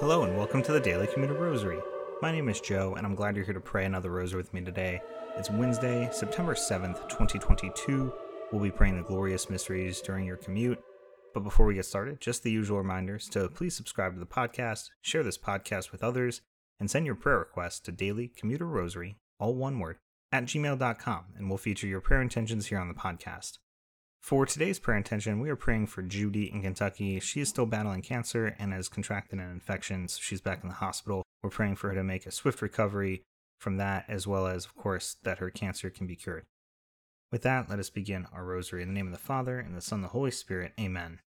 Hello, and welcome to the Daily Commuter Rosary. My name is Joe, and I'm glad you're here to pray another rosary with me today. It's Wednesday, September 7th, 2022. We'll be praying the glorious mysteries during your commute. But before we get started, just the usual reminders to please subscribe to the podcast, share this podcast with others, and send your prayer requests to Daily Commuter Rosary, all one word, at gmail.com, and we'll feature your prayer intentions here on the podcast. For today's prayer intention, we are praying for Judy in Kentucky. She is still battling cancer and has contracted an infection, so she's back in the hospital. We're praying for her to make a swift recovery from that, as well as, of course, that her cancer can be cured. With that, let us begin our rosary in the name of the Father, and the Son, and the Holy Spirit. Amen.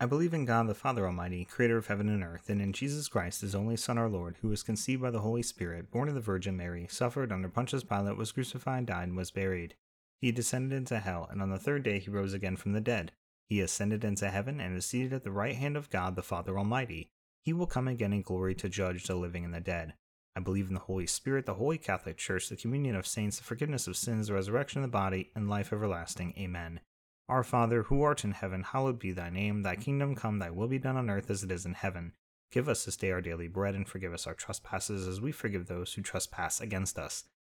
I believe in God the Father Almighty, creator of heaven and earth, and in Jesus Christ, his only Son, our Lord, who was conceived by the Holy Spirit, born of the Virgin Mary, suffered under Pontius Pilate, was crucified, died, and was buried. He descended into hell, and on the third day he rose again from the dead. He ascended into heaven and is seated at the right hand of God the Father Almighty. He will come again in glory to judge the living and the dead. I believe in the Holy Spirit, the Holy Catholic Church, the communion of saints, the forgiveness of sins, the resurrection of the body, and life everlasting. Amen. Our Father, who art in heaven, hallowed be thy name. Thy kingdom come, thy will be done on earth as it is in heaven. Give us this day our daily bread, and forgive us our trespasses as we forgive those who trespass against us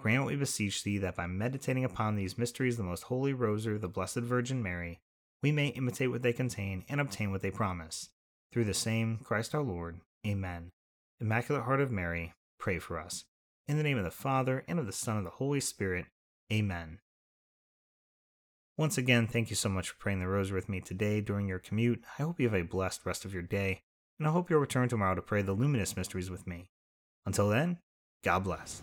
Grant, we beseech thee, that by meditating upon these mysteries the most holy rosary the Blessed Virgin Mary, we may imitate what they contain and obtain what they promise through the same Christ our Lord. Amen. Immaculate Heart of Mary, pray for us. In the name of the Father, and of the Son, and of the Holy Spirit. Amen. Once again, thank you so much for praying the rosary with me today during your commute. I hope you have a blessed rest of your day, and I hope you'll return tomorrow to pray the luminous mysteries with me. Until then, God bless.